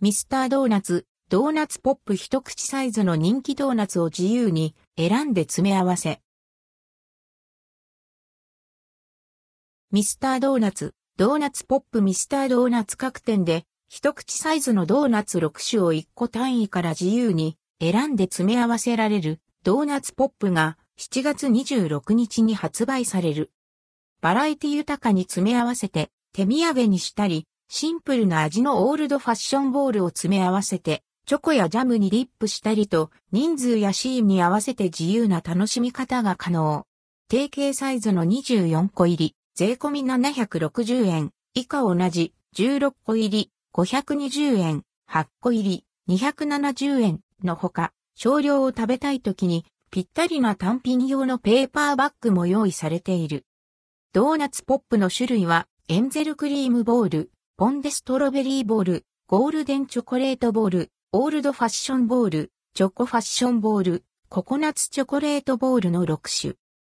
ミスタードーナツ、ドーナツポップ一口サイズの人気ドーナツを自由に選んで詰め合わせ。ミスタードーナツ、ドーナツポップミスタードーナツ各店で一口サイズのドーナツ6種を1個単位から自由に選んで詰め合わせられるドーナツポップが7月26日に発売される。バラエティ豊かに詰め合わせて手土産にしたり、シンプルな味のオールドファッションボールを詰め合わせて、チョコやジャムにディップしたりと、人数やシーンに合わせて自由な楽しみ方が可能。定型サイズの24個入り、税込み760円、以下同じ16個入り、520円、8個入り、270円のほか、少量を食べたい時にぴったりな単品用のペーパーバッグも用意されている。ドーナツポップの種類は、エンゼルクリームボール、ポンデストロベリーボール、ゴールデンチョコレートボール、オールドファッションボール、チョコファッションボール、ココナッツチョコレートボールの6種。